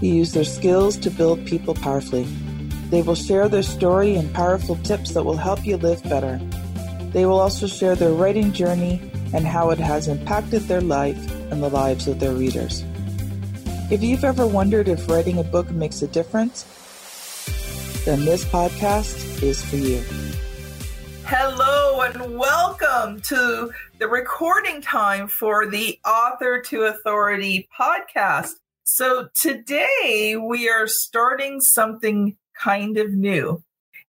who use their skills to build people powerfully. They will share their story and powerful tips that will help you live better. They will also share their writing journey and how it has impacted their life and the lives of their readers. If you've ever wondered if writing a book makes a difference, then this podcast is for you. Hello and welcome to the recording time for the Author to Authority podcast. So today we are starting something kind of new,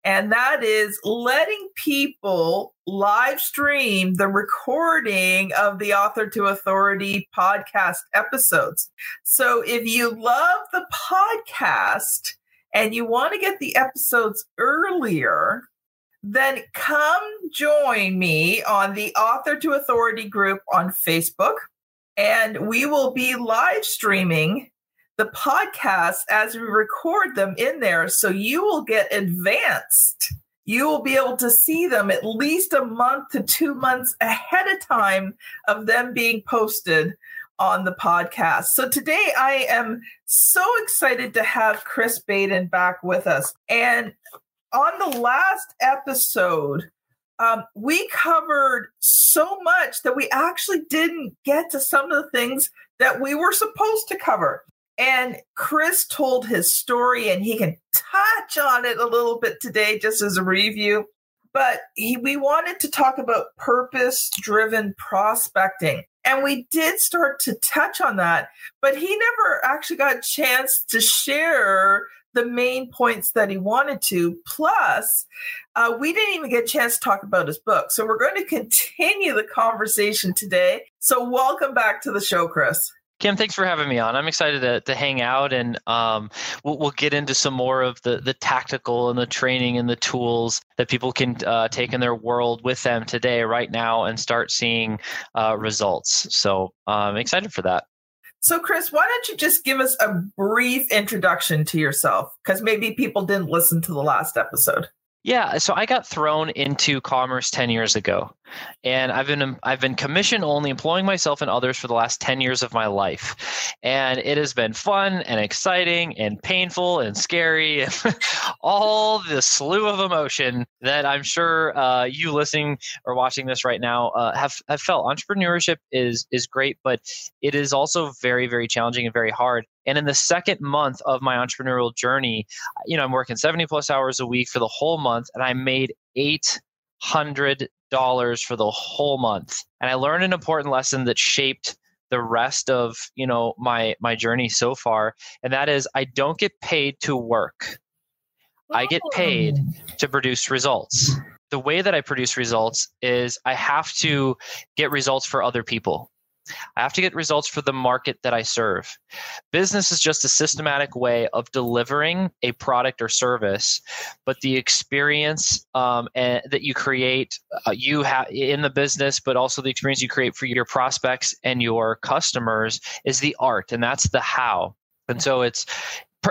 and that is letting people live stream the recording of the Author to Authority podcast episodes. So if you love the podcast and you want to get the episodes earlier, then come join me on the Author to Authority group on Facebook and we will be live streaming the podcast as we record them in there. So you will get advanced. You will be able to see them at least a month to two months ahead of time of them being posted on the podcast. So today I am so excited to have Chris Baden back with us. And on the last episode, um, we covered so much that we actually didn't get to some of the things that we were supposed to cover. And Chris told his story, and he can touch on it a little bit today just as a review. But he, we wanted to talk about purpose driven prospecting. And we did start to touch on that, but he never actually got a chance to share the main points that he wanted to. Plus, uh, we didn't even get a chance to talk about his book. So we're going to continue the conversation today. So, welcome back to the show, Chris. Kim, thanks for having me on. I'm excited to, to hang out and um, we'll, we'll, get into some more of the, the tactical and the training and the tools that people can uh, take in their world with them today, right now, and start seeing uh, results. So I'm excited for that. So, Chris, why don't you just give us a brief introduction to yourself? Because maybe people didn't listen to the last episode. Yeah, so I got thrown into commerce 10 years ago. And I've been I've been commission only employing myself and others for the last 10 years of my life. And it has been fun and exciting and painful and scary and all the slew of emotion that I'm sure uh, you listening or watching this right now uh, have have felt. Entrepreneurship is is great, but it is also very very challenging and very hard. And in the second month of my entrepreneurial journey, you know, I'm working 70 plus hours a week for the whole month, and I made eight hundred dollars for the whole month. And I learned an important lesson that shaped the rest of you know my my journey so far, and that is I don't get paid to work. I get paid to produce results. The way that I produce results is I have to get results for other people. I have to get results for the market that I serve. Business is just a systematic way of delivering a product or service, but the experience um, and, that you create, uh, you have in the business, but also the experience you create for your prospects and your customers is the art, and that's the how. And so it's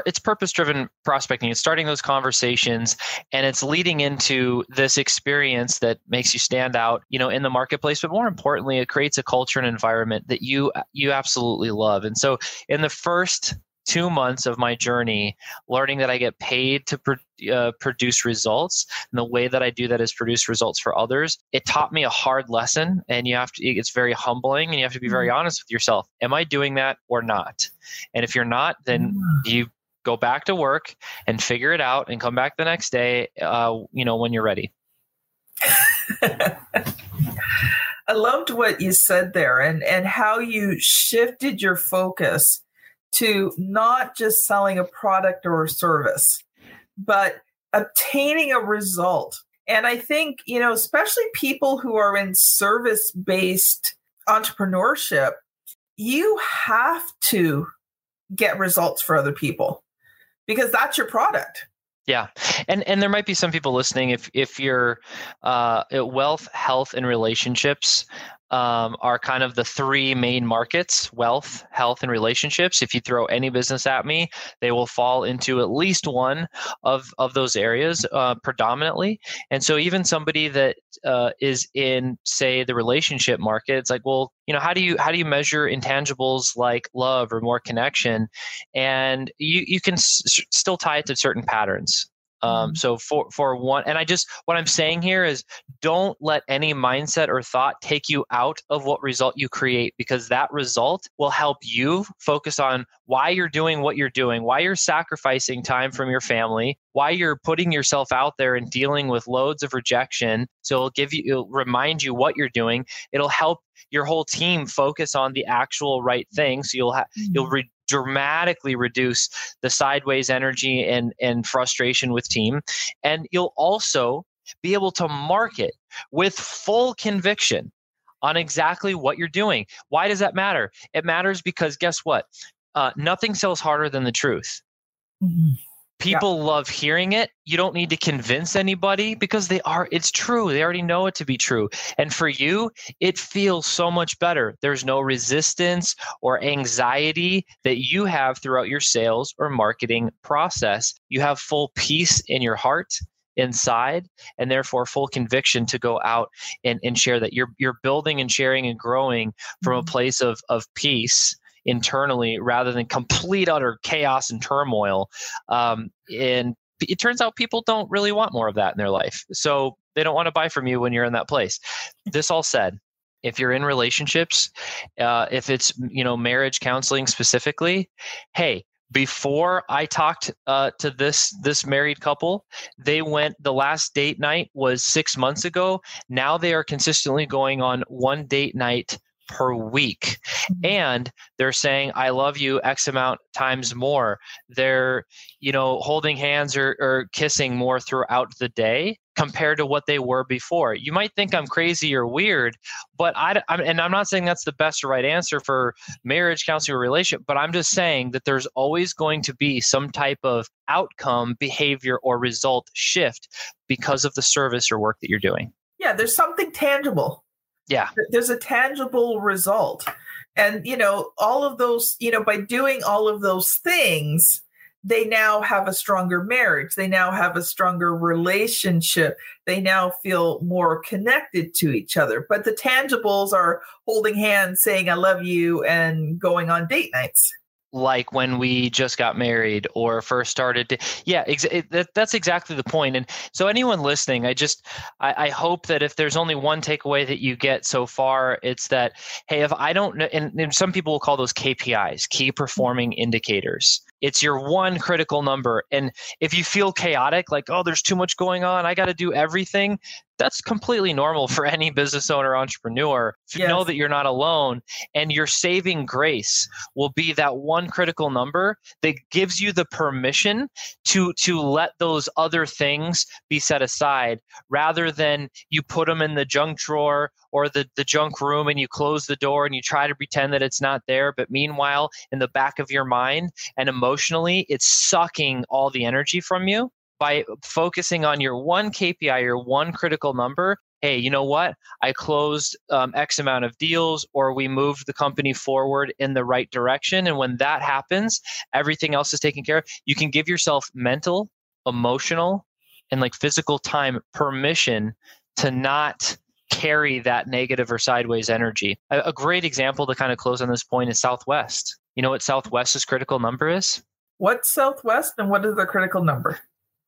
it's purpose driven prospecting it's starting those conversations and it's leading into this experience that makes you stand out you know in the marketplace but more importantly it creates a culture and environment that you you absolutely love and so in the first two months of my journey learning that i get paid to pro- uh, produce results and the way that i do that is produce results for others it taught me a hard lesson and you have to it's very humbling and you have to be very mm-hmm. honest with yourself am i doing that or not and if you're not then mm. you go back to work and figure it out and come back the next day uh, you know when you're ready. I loved what you said there and and how you shifted your focus to not just selling a product or a service but obtaining a result. And i think you know especially people who are in service based entrepreneurship you have to get results for other people because that's your product. Yeah, and and there might be some people listening. If if you're uh, wealth, health, and relationships um, are kind of the three main markets wealth, health, and relationships. If you throw any business at me, they will fall into at least one of, of those areas uh, predominantly. And so, even somebody that uh, is in, say, the relationship market, it's like, well, you know, how do you how do you measure intangibles like love or more connection? And you you can s- still tie it to certain patterns. Um, mm-hmm. so for for one, and I just what I'm saying here is don't let any mindset or thought take you out of what result you create because that result will help you focus on why you're doing what you're doing, why you're sacrificing time from your family, why you're putting yourself out there and dealing with loads of rejection. So it'll give you, it'll remind you what you're doing. It'll help your whole team focus on the actual right thing. So you'll have, you'll mm-hmm. re- dramatically reduce the sideways energy and, and frustration with team. And you'll also be able to market with full conviction on exactly what you're doing. Why does that matter? It matters because guess what? Uh, nothing sells harder than the truth. Mm-hmm. People yeah. love hearing it. You don't need to convince anybody because they are it's true. They already know it to be true. And for you, it feels so much better. There's no resistance or anxiety that you have throughout your sales or marketing process. You have full peace in your heart inside and therefore full conviction to go out and, and share that you're you're building and sharing and growing from a mm-hmm. place of of peace internally rather than complete utter chaos and turmoil. Um, and it turns out people don't really want more of that in their life. So they don't want to buy from you when you're in that place. This all said, if you're in relationships, uh, if it's you know marriage counseling specifically, hey, before I talked uh, to this this married couple, they went. The last date night was six months ago. Now they are consistently going on one date night per week. Mm-hmm. And they're saying, I love you X amount times more. They're, you know, holding hands or, or kissing more throughout the day compared to what they were before. You might think I'm crazy or weird, but I, I'm, and I'm not saying that's the best or right answer for marriage counseling or relationship, but I'm just saying that there's always going to be some type of outcome, behavior, or result shift because of the service or work that you're doing. Yeah, there's something tangible yeah. There's a tangible result. And you know all of those you know by doing all of those things they now have a stronger marriage. They now have a stronger relationship. They now feel more connected to each other. But the tangibles are holding hands saying i love you and going on date nights like when we just got married or first started to, yeah ex- it, that, that's exactly the point. And so anyone listening i just I, I, hope that if there's only one takeaway that you get so far it's that hey if i don't know and, and some people will call those kpis key performing indicators. It's your one critical number. And if you feel chaotic like oh there's too much going on i got to do everything that's completely normal for any business owner entrepreneur to yes. know that you're not alone and your saving grace will be that one critical number that gives you the permission to to let those other things be set aside rather than you put them in the junk drawer or the, the junk room and you close the door and you try to pretend that it's not there but meanwhile in the back of your mind and emotionally it's sucking all the energy from you by focusing on your one KPI, your one critical number, hey, you know what? I closed um, X amount of deals, or we moved the company forward in the right direction. And when that happens, everything else is taken care of. You can give yourself mental, emotional, and like physical time permission to not carry that negative or sideways energy. A, a great example to kind of close on this point is Southwest. You know what Southwest's critical number is? What's Southwest and what is the critical number?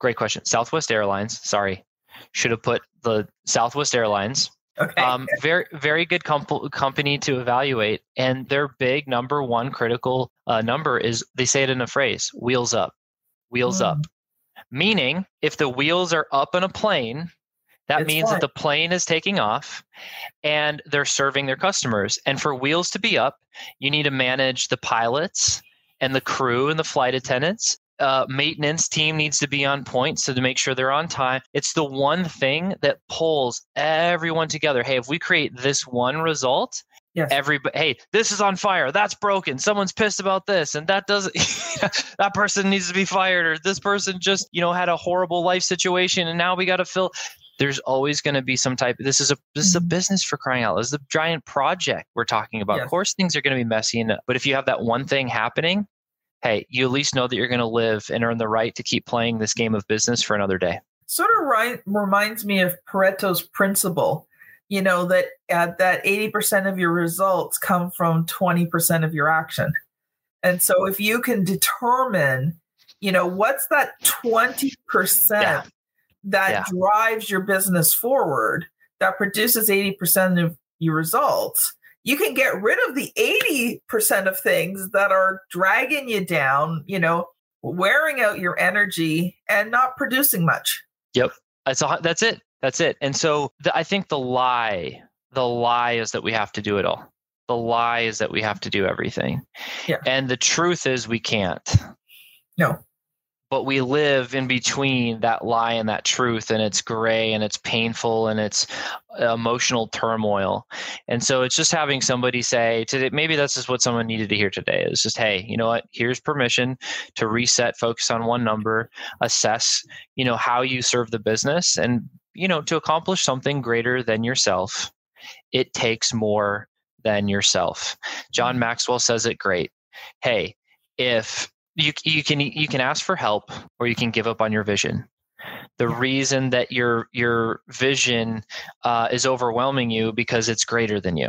Great question. Southwest Airlines. Sorry, should have put the Southwest Airlines. Okay. Um, very, very good comp- company to evaluate, and their big number one critical uh, number is they say it in a phrase: "Wheels up, wheels mm. up." Meaning, if the wheels are up in a plane, that it's means fine. that the plane is taking off and they're serving their customers. And for wheels to be up, you need to manage the pilots and the crew and the flight attendants uh, maintenance team needs to be on point so to make sure they're on time it's the one thing that pulls everyone together hey if we create this one result Yes. Everybody, hey, this is on fire. That's broken. Someone's pissed about this, and that doesn't. that person needs to be fired, or this person just, you know, had a horrible life situation, and now we got to fill. There's always going to be some type. This is a this is a mm-hmm. business for crying out. This is the giant project we're talking about. Yes. Of course, things are going to be messy, and but if you have that one thing happening, hey, you at least know that you're going to live and earn the right to keep playing this game of business for another day. Sort of right, reminds me of Pareto's principle. You know that uh, that eighty percent of your results come from twenty percent of your action, and so if you can determine, you know, what's that twenty percent that yeah. drives your business forward, that produces eighty percent of your results, you can get rid of the 80% of things that are dragging you down, you know, wearing out your energy and not producing much. Yep. That's a, that's it. That's it. And so the, I think the lie, the lie is that we have to do it all. The lie is that we have to do everything. Yeah. And the truth is we can't. No but we live in between that lie and that truth and it's gray and it's painful and it's emotional turmoil. And so it's just having somebody say today maybe that's just what someone needed to hear today. It's just hey you know what? Here's permission to reset focus on one number assess you know how you serve the business and you know to accomplish something greater than yourself it takes more than yourself. John mm-hmm. maxwell says it great. Hey if you you can you can ask for help or you can give up on your vision. The reason that your your vision uh, is overwhelming you because it's greater than you.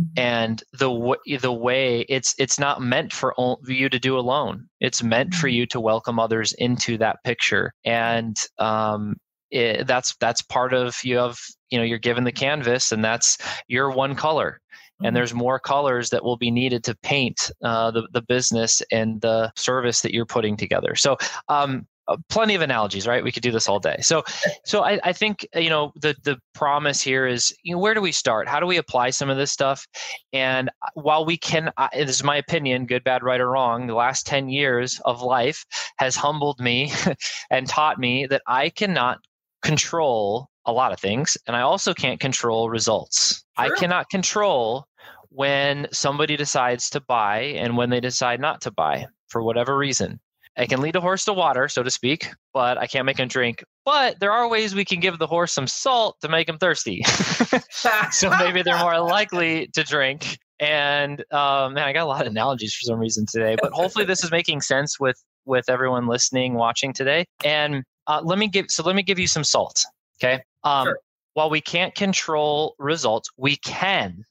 Mm-hmm. and the the way it's it's not meant for you to do alone. It's meant for mm-hmm. you to welcome others into that picture. And um, it, that's that's part of you have you know you're given the canvas and that's your one color and mm-hmm. there's more colors that will be needed to paint uh, the, the business and the service that you're putting together. So um, uh, plenty of analogies right? We could do this all day. So so I, I think you know the the promise here is you know where do we start? How do we apply some of this stuff? And while we can uh, this is my opinion good bad right or wrong the last 10 years of life has humbled me and taught me that i cannot control a lot of things and i also can't control results. I cannot control when somebody decides to buy and when they decide not to buy for whatever reason. I can lead a horse to water, so to speak, but I can't make him drink. But there are ways we can give the horse some salt to make him thirsty. so maybe they're more likely to drink. And um, man, I got a lot of analogies for some reason today, but hopefully this is making sense with with everyone listening, watching today. And uh, let me give so let me give you some salt. Okay. Um, sure. While we can't control results, we can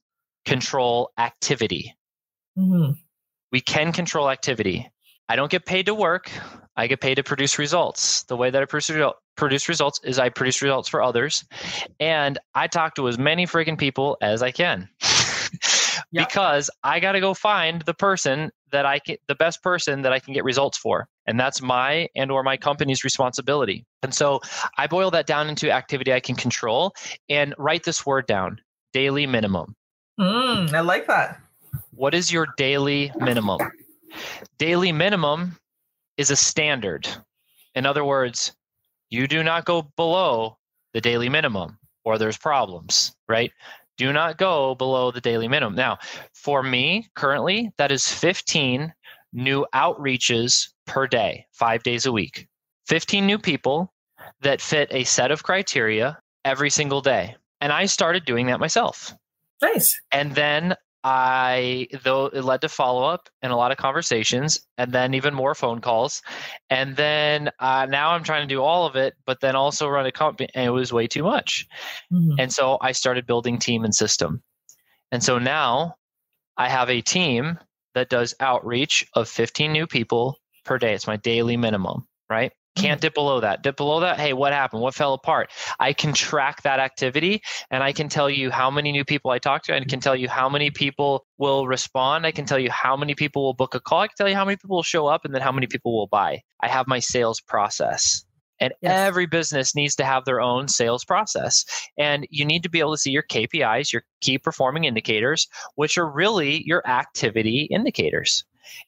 control activity. Mm-hmm. We can control activity. I don't get paid to work. I get paid to produce results. The way that I produce, produce results is I produce results for others. And I talk to as many freaking people as I can. yep. Because I got to go find the person that I can, the best person that I can get results for. And that's my and or my company's responsibility. And so I boil that down into activity I can control and write this word down daily minimum. Mm, I like that. What is your daily minimum? Daily minimum is a standard. In other words, you do not go below the daily minimum or there's problems, right? Do not go below the daily minimum. Now, for me currently, that is 15 new outreaches per day, five days a week. 15 new people that fit a set of criteria every single day. And I started doing that myself. Nice. And then I, though it led to follow up and a lot of conversations, and then even more phone calls. And then uh, now I'm trying to do all of it, but then also run a company, and it was way too much. Mm-hmm. And so I started building team and system. And so now I have a team that does outreach of 15 new people per day. It's my daily minimum, right? Can't mm-hmm. dip below that. Dip below that. Hey, what happened? What fell apart? I can track that activity and I can tell you how many new people I talked to. I can tell you how many people will respond. I can tell you how many people will book a call. I can tell you how many people will show up and then how many people will buy. I have my sales process. And yes. every business needs to have their own sales process. And you need to be able to see your KPIs, your key performing indicators, which are really your activity indicators.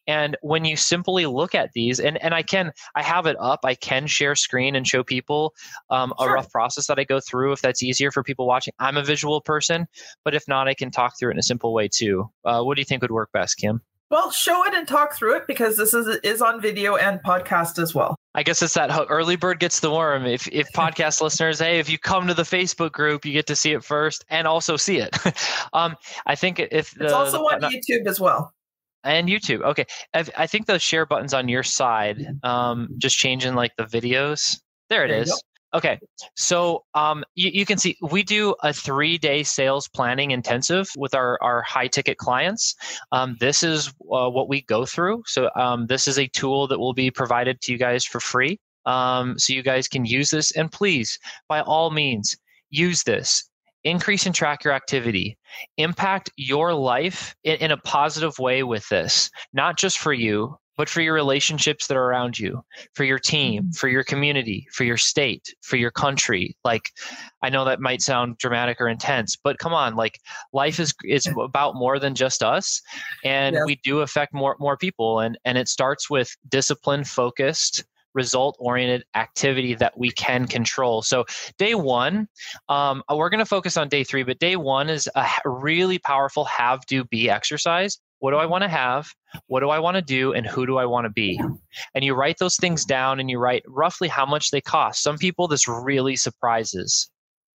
And when you simply look at these, and, and I can, I have it up, I can share screen and show people um, a rough process that I go through if that's easier for people watching. I'm a visual person, but if not, I can talk through it in a simple way too. Uh, what do you think would work best, Kim? Well, show it and talk through it because this is is on video and podcast as well. I guess it's that early bird gets the worm. If if podcast listeners, hey, if you come to the Facebook group, you get to see it first and also see it. um, I think if the, it's also the, on YouTube as well. And YouTube, okay. I, I think the share buttons on your side, um, just changing like the videos. There it there is. Okay, so um, you, you, can see we do a three day sales planning intensive with our, our high ticket clients. Um, this is uh, what we go through. So, um, this is a tool that will be provided to you guys for free. Um, so, you guys can use this. And please, by all means, use this. Increase and track your activity. Impact your life in, in a positive way with this, not just for you, but for your relationships that are around you, for your team, mm-hmm. for your community, for your state, for your country. Like, I know that might sound dramatic or intense, but come on, like life is is about more than just us, and yeah. we do affect more more people, and and it starts with discipline focused result oriented activity that we can control. So, day one, um, we're going to focus on day three, but day one is a really powerful have, do, be exercise what do I want to have? What do I want to do? And who do I want to be? And you write those things down and you write roughly how much they cost. Some people, this really surprises.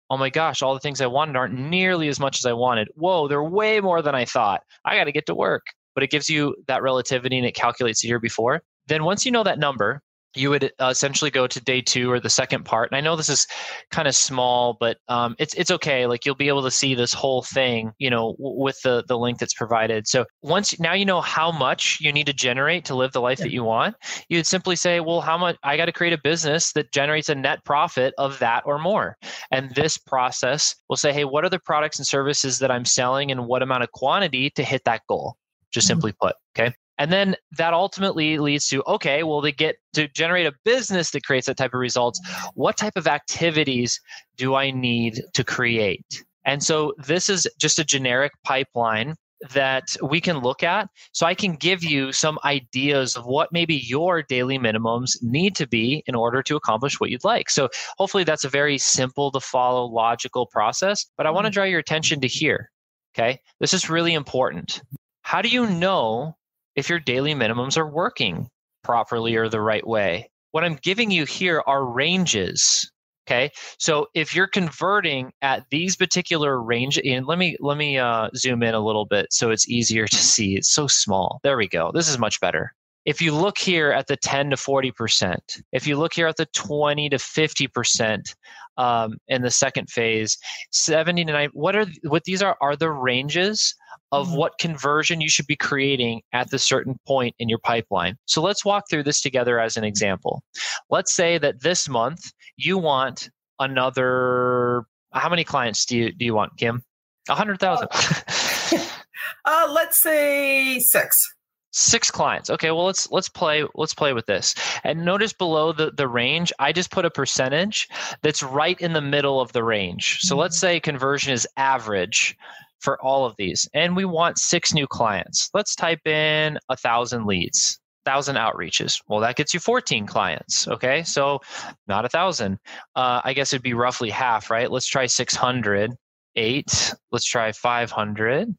Oh my gosh, all the things I wanted aren't nearly as much as I wanted. Whoa, they're way more than I thought. I got to get to work. But it gives you that relativity and it calculates the year before. Then once you know that number, you would uh, essentially go to day two or the second part. And I know this is kind of small, but um, it's it's okay. Like you'll be able to see this whole thing, you know, w- with the the link that's provided. So once now you know how much you need to generate to live the life yeah. that you want, you would simply say, well, how much I got to create a business that generates a net profit of that or more. And this process will say, hey, what are the products and services that I'm selling, and what amount of quantity to hit that goal? Just mm-hmm. simply put, okay. And then that ultimately leads to okay, well, they get to generate a business that creates that type of results. What type of activities do I need to create? And so this is just a generic pipeline that we can look at. So I can give you some ideas of what maybe your daily minimums need to be in order to accomplish what you'd like. So hopefully that's a very simple to follow logical process. But I want to mm-hmm. draw your attention to here. Okay. This is really important. How do you know if your daily minimums are working properly or the right way. What I'm giving you here are ranges. Okay, so if you're converting at these particular range, let me let me uh, zoom in a little bit so it's easier to see. It's so small. There we go. This is much better. If you look here at the 10 to 40 percent, if you look here at the 20 to 50 percent um, in the second phase, 70 to 90. What are what these are? Are the ranges of mm-hmm. what conversion you should be creating at the certain point in your pipeline. So let's walk through this together as an example. Let's say that this month you want another how many clients do you do you want, Kim? A hundred thousand. Uh, uh, let's say six six clients okay well let's let's play let's play with this and notice below the the range i just put a percentage that's right in the middle of the range so mm-hmm. let's say conversion is average for all of these. And we want six new clients. Let's type in a thousand leads, thousand outreaches. Well, that gets you 14 clients. Okay. So not a thousand. Uh, I guess it'd be roughly half, right? Let's try 600, eight. Let's try 500,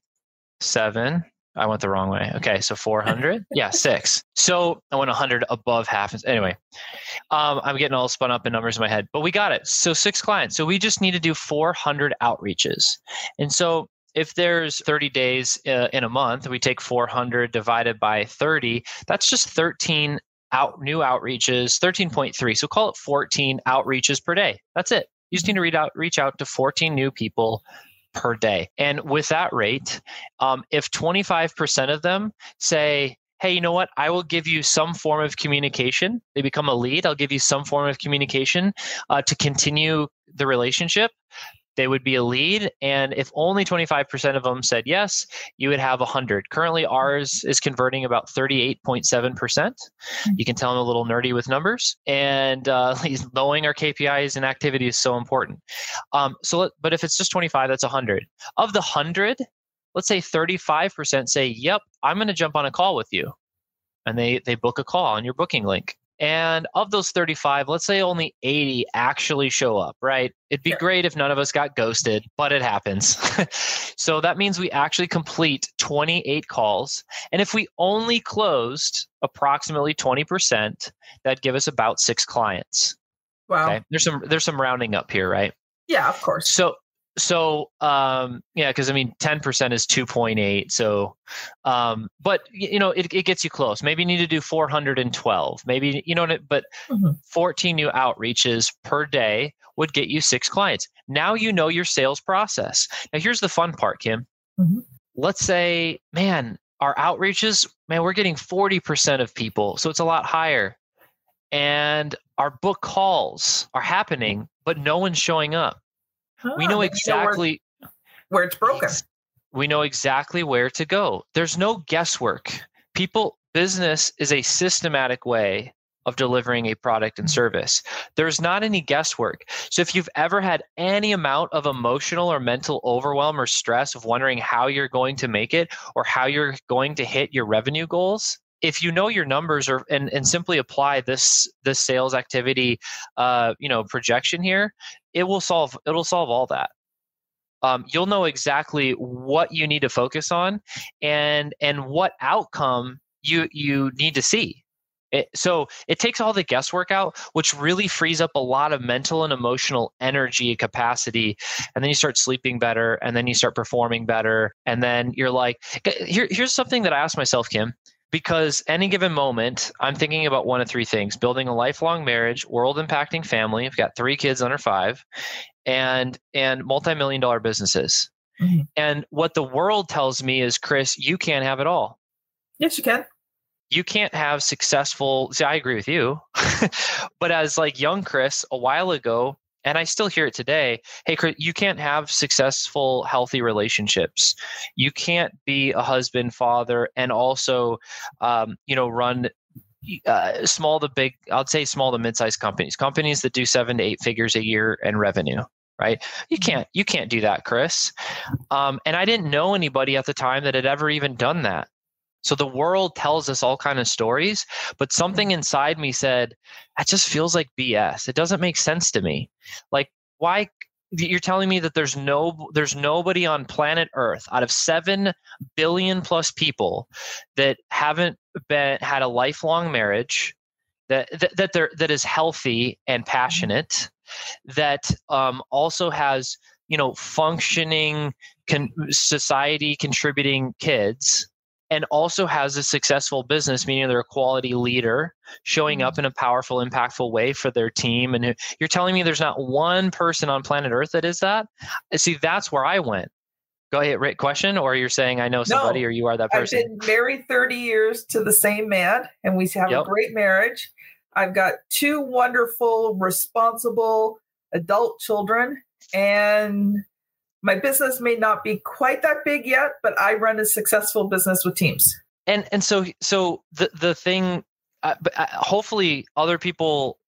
seven. I went the wrong way. Okay, so 400. yeah, six. So I went 100 above half. Anyway, um, I'm getting all spun up in numbers in my head, but we got it. So six clients. So we just need to do 400 outreaches. And so if there's 30 days uh, in a month, we take 400 divided by 30, that's just 13 out new outreaches, 13.3. So call it 14 outreaches per day. That's it. You just need to read out, reach out to 14 new people per day. And with that rate, um, if 25% of them say, hey, you know what? I will give you some form of communication. They become a lead. I'll give you some form of communication uh, to continue the relationship they would be a lead. And if only 25% of them said yes, you would have 100. Currently, ours is converting about 38.7%. You can tell I'm a little nerdy with numbers. And uh, knowing our KPIs and activity is so important. Um, so, but if it's just 25, that's 100. Of the 100, let's say 35% say, yep, I'm going to jump on a call with you. and they they book a call on your booking link. And of those 35, let's say only 80 actually show up, right? It'd be great if none of us got ghosted, but it happens. so that means we actually complete 28 calls. And if we only closed approximately 20%, that'd give us about six clients. Wow. Okay. There's some there's some rounding up here, right? Yeah, of course. So so um yeah because i mean 10% is 2.8 so um but you know it, it gets you close. Maybe you need to do 412 maybe you know but mm-hmm. 14 new outreaches per day would get you six clients. Now you know your sales process. Now here's the fun part kim. Mm-hmm. let's say man our outreaches man we're getting 40% of people so it's a lot higher. And our book calls are happening but no one's showing up we know ah, exactly know where, where it's broken. We know exactly where to go. There's no guesswork. People, business is a systematic way of delivering a product and service. There's not any guesswork. So if you've ever had any amount of emotional or mental overwhelm or stress of wondering how you're going to make it or how you're going to hit your revenue goals, if you know your numbers or and, and simply apply this this sales activity uh, you know projection here it will solve it'll solve all that. Um, you'll know exactly what you need to focus on and and what outcome you you need to see. It, so it takes all the guesswork out which really frees up a lot of mental and emotional energy capacity and then you start sleeping better and then you start performing better and then you're like here, here's something that i asked myself kim because any given moment i'm thinking about one of three things building a lifelong marriage world impacting family i've got three kids under five and and multi-million dollar businesses. Mm-hmm. and what the world tells me is chris you can't have it all. Yes you can. You can't have successful see i agree with you but as like young chris a while ago and I still hear it today. Hey, Chris, you can't have successful, healthy relationships. You can't be a husband, father, and also, um, you know, run uh, small to big. I'd say small to mid-sized companies, companies that do seven to eight figures a year in revenue. Right? You mm-hmm. can't. You can't do that, Chris. Um, and I didn't know anybody at the time that had ever even done that. So the world tells us all kind of stories, but something inside me said, that just feels like BS. It doesn't make sense to me. Like why you're telling me that there's no there's nobody on planet earth out of 7 billion plus people that haven't been had a lifelong marriage that that, that they're that is healthy and mm-hmm. passionate that um, also has you know functioning con- society contributing kids and also has a successful business, meaning they're a quality leader, showing up mm-hmm. in a powerful, impactful way for their team. And you're telling me there's not one person on planet Earth that is that? See, that's where I went. Go ahead, Rick, question, or you're saying I know somebody no, or you are that person? I've been married 30 years to the same man, and we have yep. a great marriage. I've got two wonderful, responsible adult children, and my business may not be quite that big yet, but I run a successful business with teams. And and so so the the thing, uh, uh, hopefully other people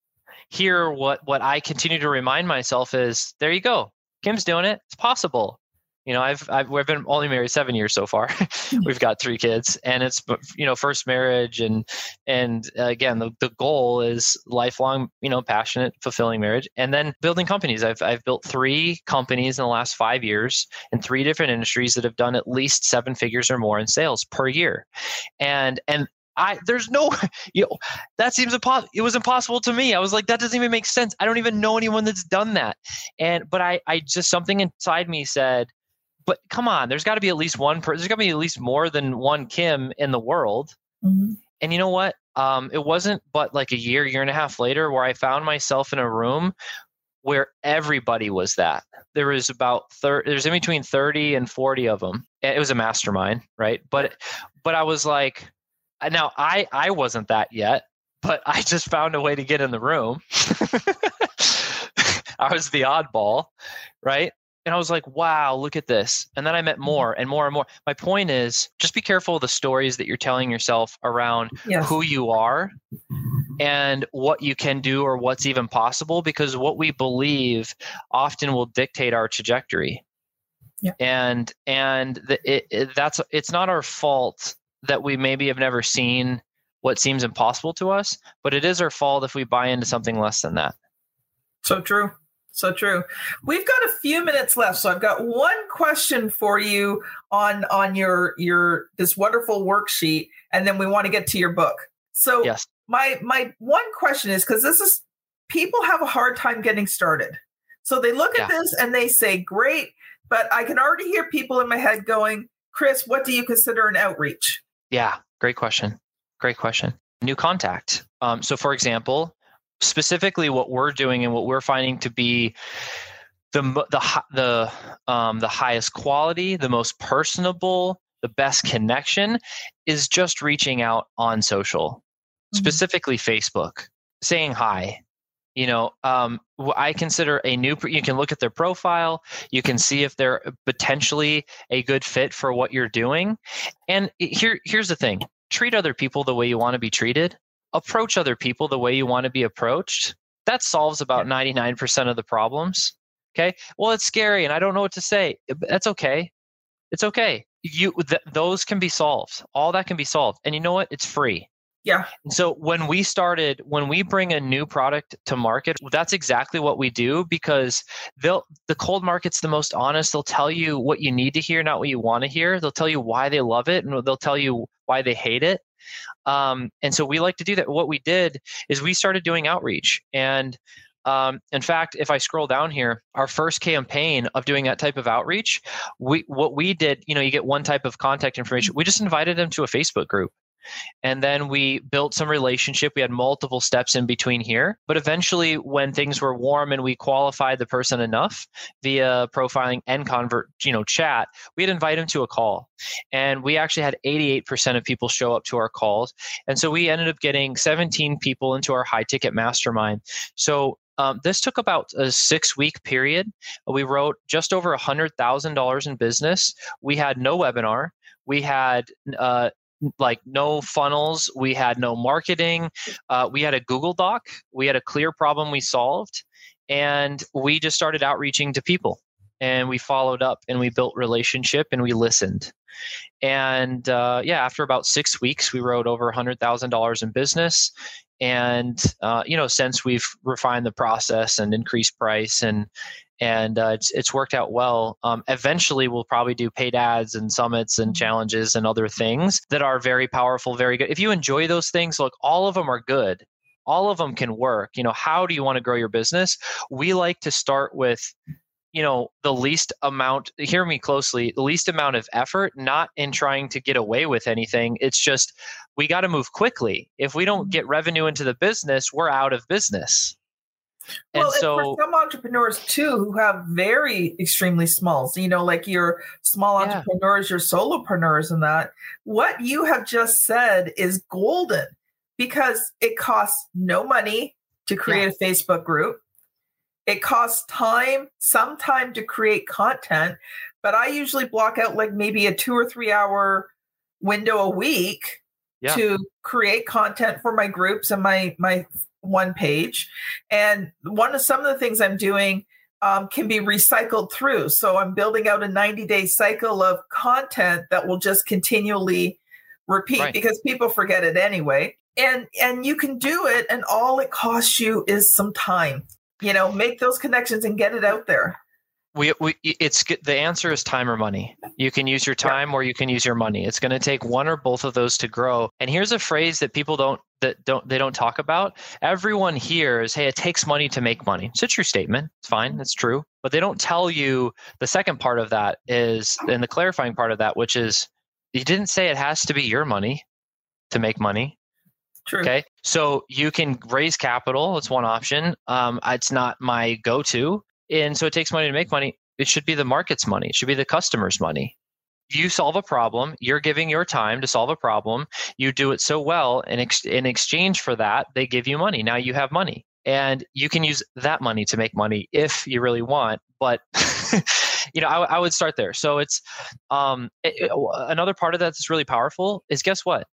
hear what what I continue to remind myself is there you go. Kim's doing it. It's possible you know i've, I've we've been only married seven years so far we've got three kids and it's you know first marriage and and uh, again the, the goal is lifelong you know passionate fulfilling marriage and then building companies i've i've built three companies in the last five years in three different industries that have done at least seven figures or more in sales per year and and I there's no you know that seems impossible. It was impossible to me. I was like that doesn't even make sense. I don't even know anyone that's done that. And but I I just something inside me said but come on, there's got to be at least one person. There's got to be at least more than one Kim in the world. Mm-hmm. And you know what? Um, it wasn't but like a year, year and a half later, where I found myself in a room where everybody was that. There was about thirty. There's in between thirty and forty of them. It was a mastermind, right? But but I was like, now I I wasn't that yet, but I just found a way to get in the room. I was the oddball, right? And I was like, wow, look at this. And then I met mm-hmm. more and more and more. My point is just be careful of the stories that you're telling yourself around yes. who you are and what you can do or what's even possible because what we believe often will dictate our trajectory. Yeah. And and the, it, it, that's it's not our fault that we maybe have never seen what seems impossible to us, but it is our fault if we buy into something less than that. So true. So true. We've got a few minutes left, so I've got one question for you on on your your this wonderful worksheet, and then we want to get to your book. So yes. my my one question is because this is people have a hard time getting started. So they look at yeah. this and they say, "Great," but I can already hear people in my head going, "Chris, what do you consider an outreach?" Yeah, great question. Great question. New contact. Um, so, for example, specifically what we're doing and what we're finding to be the the the um, the highest quality, the most personable, the best connection is just reaching out on social, mm-hmm. specifically Facebook, saying hi. You know, um, I consider a new. You can look at their profile. You can see if they're potentially a good fit for what you're doing. And here, here's the thing: treat other people the way you want to be treated approach other people the way you want to be approached, that solves about 99% of the problems. Okay. Well, it's scary and I don't know what to say. That's okay. It's okay. You th- those can be solved. All that can be solved. And you know what? It's free. Yeah. And So when we started, when we bring a new product to market, that's exactly what we do because they'll the cold market's the most honest. They'll tell you what you need to hear, not what you want to hear. They'll tell you why they love it and they'll tell you why they hate it. Um, and so we like to do that. What we did is we started doing outreach. And um, in fact, if I scroll down here, our first campaign of doing that type of outreach, we what we did, you know, you get one type of contact information. We just invited them to a Facebook group. And then we built some relationship. We had multiple steps in between here. But eventually, when things were warm and we qualified the person enough via profiling and convert, you know, chat, we'd invite them to a call. And we actually had 88% of people show up to our calls. And so we ended up getting 17 people into our high ticket mastermind. So um, this took about a six week period. We wrote just over $100,000 in business. We had no webinar. We had uh, like no funnels we had no marketing uh, we had a google doc we had a clear problem we solved and we just started outreaching to people. And we followed up and we built relationship and we listened. And uh, yeah after about six weeks we wrote over $100000 in business. And uh, you know since we've refined the process and increased price and and uh, it's it's worked out well. Um, eventually, we'll probably do paid ads and summits and challenges and other things that are very powerful, very good. If you enjoy those things, look, all of them are good. All of them can work. You know, how do you want to grow your business? We like to start with you know the least amount hear me closely the least amount of effort not in trying to get away with anything it's just we got to move quickly if we don't get revenue into the business we're out of business and well, so, and for some entrepreneurs too, who have very extremely small, so, you know, like your small yeah. entrepreneurs, your solopreneurs, and that, what you have just said is golden because it costs no money to create yeah. a Facebook group. It costs time, some time to create content, but I usually block out like maybe a two or three hour window a week yeah. to create content for my groups and my my one page. And one of some of the things I'm doing um, can be recycled through. So I'm building out a 90 day cycle of content that will just continually repeat right. because people forget it anyway. And and you can do it, and all it costs you is some time. You know, make those connections and get it out there we, we it's the answer is time or money. You can use your time or you can use your money. It's going to take one or both of those to grow. And here's a phrase that people don't that don't they don't talk about. Everyone hears hey it takes money to make money. It's a true statement. It's fine. It's true. But they don't tell you the second part of that is and the clarifying part of that which is you didn't say it has to be your money to make money. True. Okay. So you can raise capital. It's one option. Um, it's not my go to. And so it takes money to make money. It should be the market's money. It should be the customer's money. You solve a problem. You're giving your time to solve a problem. You do it so well. And ex- in exchange for that, they give you money. Now you have money. And you can use that money to make money if you really want. But you know, I, I, would start there. So it's um, it, it, another part of that that's really powerful is guess what?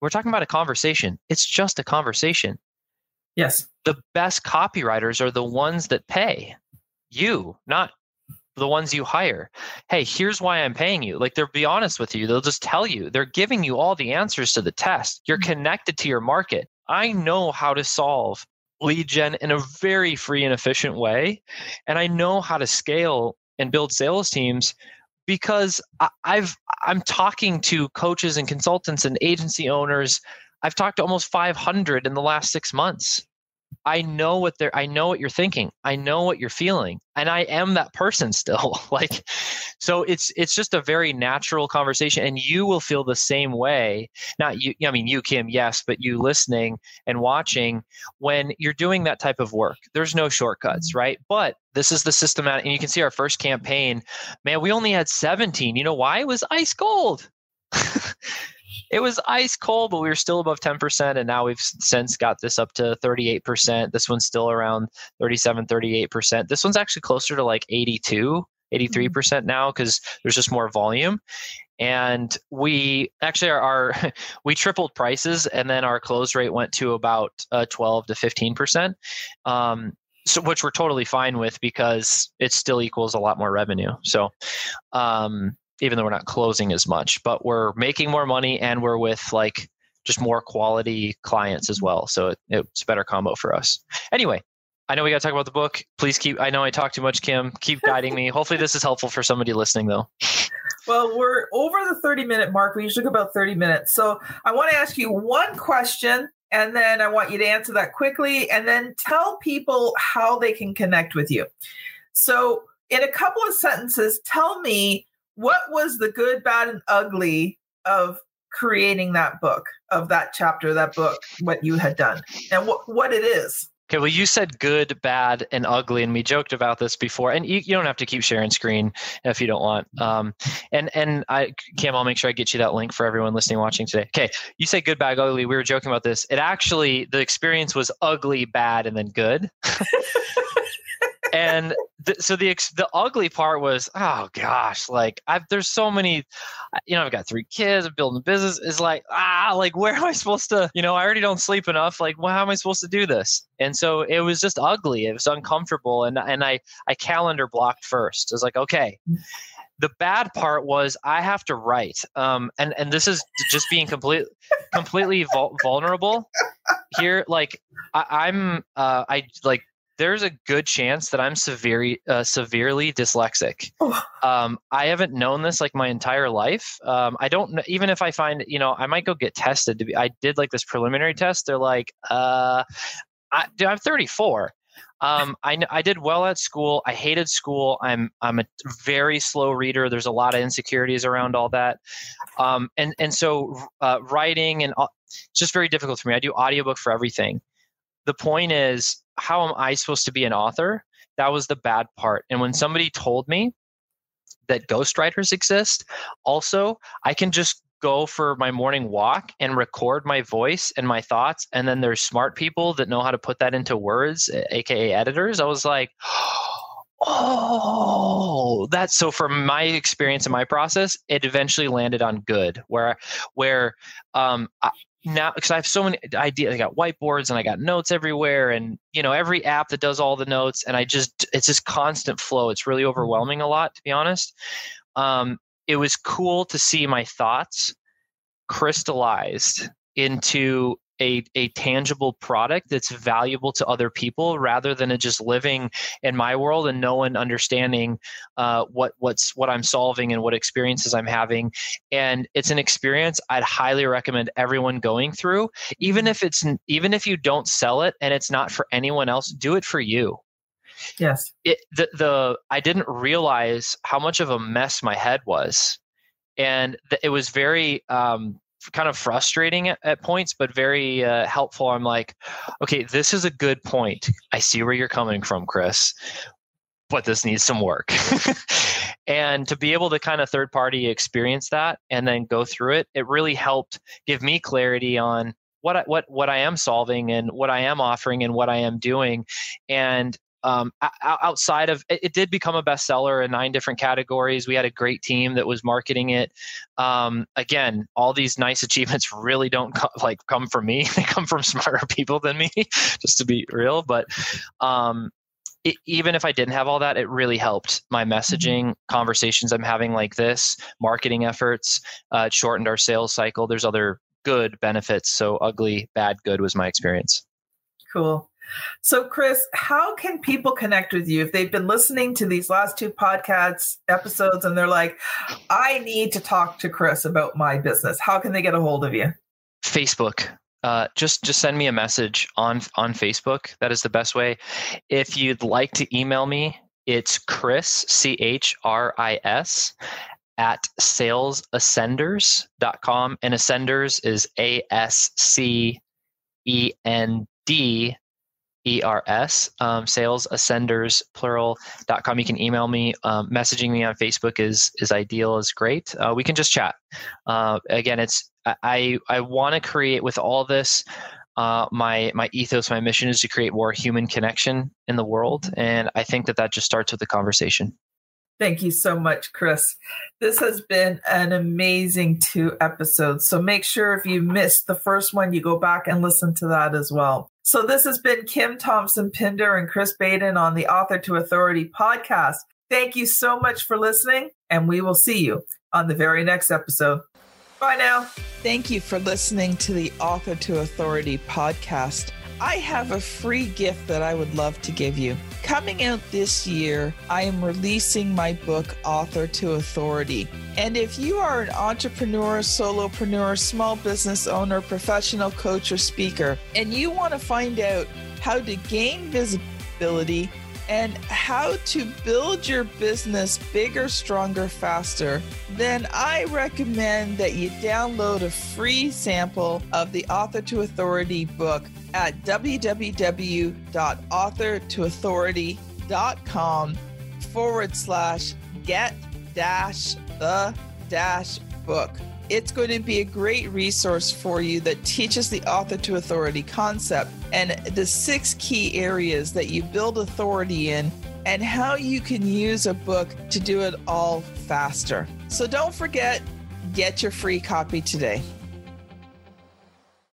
We're talking about a conversation. It's just a conversation. Yes. The best copywriters are the ones that pay you, not the ones you hire. Hey here's why i'm paying you. Like they'll be honest with you. They'll just tell you. They're giving you all the answers to the test. You're mm-hmm. connected to your market. I know how to solve lead gen in a very free and efficient way and i know how to scale and build sales teams because i've i'm talking to coaches and consultants and agency owners. I've talked to almost 500 in the last 6 months I know what they're I know what you're thinking. I know what you're feeling. And I am that person still. like so it's it's just a very natural conversation and you will feel the same way. Not you I mean you Kim, yes, but you listening and watching when you're doing that type of work. There's no shortcuts, mm-hmm. right? But this is the systematic and you can see our first campaign. Man, we only had 17. You know why? It was ice cold. it was ice cold, but we were still above 10%. And now we've since got this up to 38%. This one's still around 37, 38%. This one's actually closer to like 82, 83% mm-hmm. now because there's just more volume. And we actually are, our, we tripled prices and then our close rate went to about uh, 12 to 15%. Um, so which we're totally fine with because it still equals a lot more revenue. So, um, even though we're not closing as much, but we're making more money and we're with like just more quality clients as well. So it, it's a better combo for us. Anyway, I know we got to talk about the book. Please keep, I know I talk too much, Kim. Keep guiding me. Hopefully, this is helpful for somebody listening, though. Well, we're over the 30 minute mark. We usually go about 30 minutes. So I want to ask you one question and then I want you to answer that quickly and then tell people how they can connect with you. So, in a couple of sentences, tell me what was the good, bad, and ugly of creating that book, of that chapter, that book, what you had done, and what, what it is? Okay, well, you said good, bad, and ugly, and we joked about this before. And you, you don't have to keep sharing screen if you don't want. Um, and and I, Cam, I'll make sure I get you that link for everyone listening, watching today. Okay, you say good, bad, ugly. We were joking about this. It actually, the experience was ugly, bad, and then good. and so the the ugly part was oh gosh like I've there's so many you know I've got three kids I'm building a business. Is like ah like where am I supposed to you know I already don't sleep enough. Like well, how am I supposed to do this? And so it was just ugly. It was uncomfortable. And and I I calendar blocked first. I was like okay. The bad part was I have to write, um, and and this is just being complete, completely vul- vulnerable here. Like I, am uh, I like there's a good chance that I'm severely uh, severely dyslexic. Oh. Um, I haven't known this like my entire life. Um, I don't even if I find you know I might go get tested. To be, I did like this preliminary test. They're like, uh, I, dude, I'm 34. Um, I, I did well at school. I hated school. I'm I'm a very slow reader. There's a lot of insecurities around all that, um, and and so uh, writing and uh, it's just very difficult for me. I do audiobook for everything. The point is, how am I supposed to be an author? That was the bad part. And when somebody told me that ghostwriters exist, also, I can just go for my morning walk and record my voice and my thoughts. And then there's smart people that know how to put that into words, aka editors. I was like, oh that's so from my experience and my process it eventually landed on good where where um now because I have so many ideas. I got whiteboards and I got notes everywhere, and you know every app that does all the notes, and I just it's just constant flow. It's really mm-hmm. overwhelming a lot, to be honest. Um, it was cool to see my thoughts crystallized into a, a tangible product that's valuable to other people rather than it just living in my world and no one understanding uh, what what's what I'm solving and what experiences I'm having. And it's an experience I'd highly recommend everyone going through, even if it's even if you don't sell it and it's not for anyone else, do it for you. Yes. It the the I didn't realize how much of a mess my head was and it was very um, kind of frustrating at, at points, but very uh, helpful. I'm like, okay, this is a good point. I see where you're coming from, Chris, but this needs some work. and to be able to kind of third party experience that and then go through it, it really helped give me clarity on what I, what what I am solving and what I am offering and what I am doing, and um, outside of it, it, did become a bestseller in nine different categories. We had a great team that was marketing it. Um, again, all these nice achievements really don't co- like come from me; they come from smarter people than me, just to be real. But um, it, even if I didn't have all that, it really helped my mm-hmm. messaging, conversations I'm having like this, marketing efforts. Uh, it shortened our sales cycle. There's other good benefits. So ugly, bad, good was my experience. Cool. So, Chris, how can people connect with you if they've been listening to these last two podcasts episodes and they're like, I need to talk to Chris about my business? How can they get a hold of you? Facebook. Uh, just just send me a message on on Facebook. That is the best way. If you'd like to email me, it's Chris C H R I S at salesascenders.com and ascenders is A S C E N D ERS, um, sales ascenders plural.com. You can email me. Um, messaging me on Facebook is is ideal, is great. Uh, we can just chat. Uh, again, it's I I want to create with all this. Uh, my my ethos, my mission is to create more human connection in the world, and I think that that just starts with the conversation. Thank you so much, Chris. This has been an amazing two episodes. So make sure if you missed the first one, you go back and listen to that as well. So this has been Kim Thompson Pinder and Chris Baden on the Author to Authority podcast. Thank you so much for listening, and we will see you on the very next episode. Bye now. Thank you for listening to the Author to Authority podcast. I have a free gift that I would love to give you. Coming out this year, I am releasing my book, Author to Authority. And if you are an entrepreneur, solopreneur, small business owner, professional coach, or speaker, and you want to find out how to gain visibility and how to build your business bigger, stronger, faster, then I recommend that you download a free sample of the Author to Authority book at www.authortoauthority.com forward slash get dash the dash book. It's going to be a great resource for you that teaches the author to authority concept and the six key areas that you build authority in and how you can use a book to do it all faster. So don't forget, get your free copy today.